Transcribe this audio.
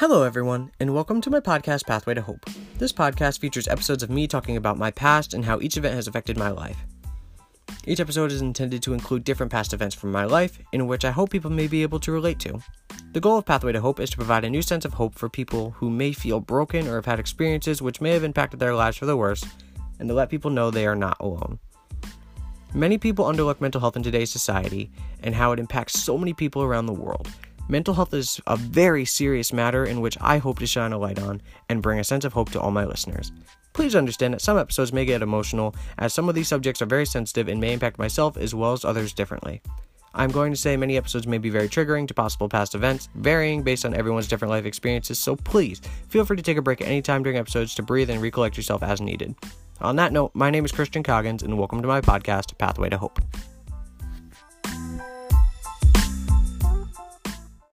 Hello, everyone, and welcome to my podcast, Pathway to Hope. This podcast features episodes of me talking about my past and how each event has affected my life. Each episode is intended to include different past events from my life, in which I hope people may be able to relate to. The goal of Pathway to Hope is to provide a new sense of hope for people who may feel broken or have had experiences which may have impacted their lives for the worse, and to let people know they are not alone. Many people underlook mental health in today's society and how it impacts so many people around the world. Mental health is a very serious matter in which I hope to shine a light on and bring a sense of hope to all my listeners. Please understand that some episodes may get emotional, as some of these subjects are very sensitive and may impact myself as well as others differently. I'm going to say many episodes may be very triggering to possible past events, varying based on everyone's different life experiences, so please feel free to take a break at any time during episodes to breathe and recollect yourself as needed. On that note, my name is Christian Coggins, and welcome to my podcast, Pathway to Hope.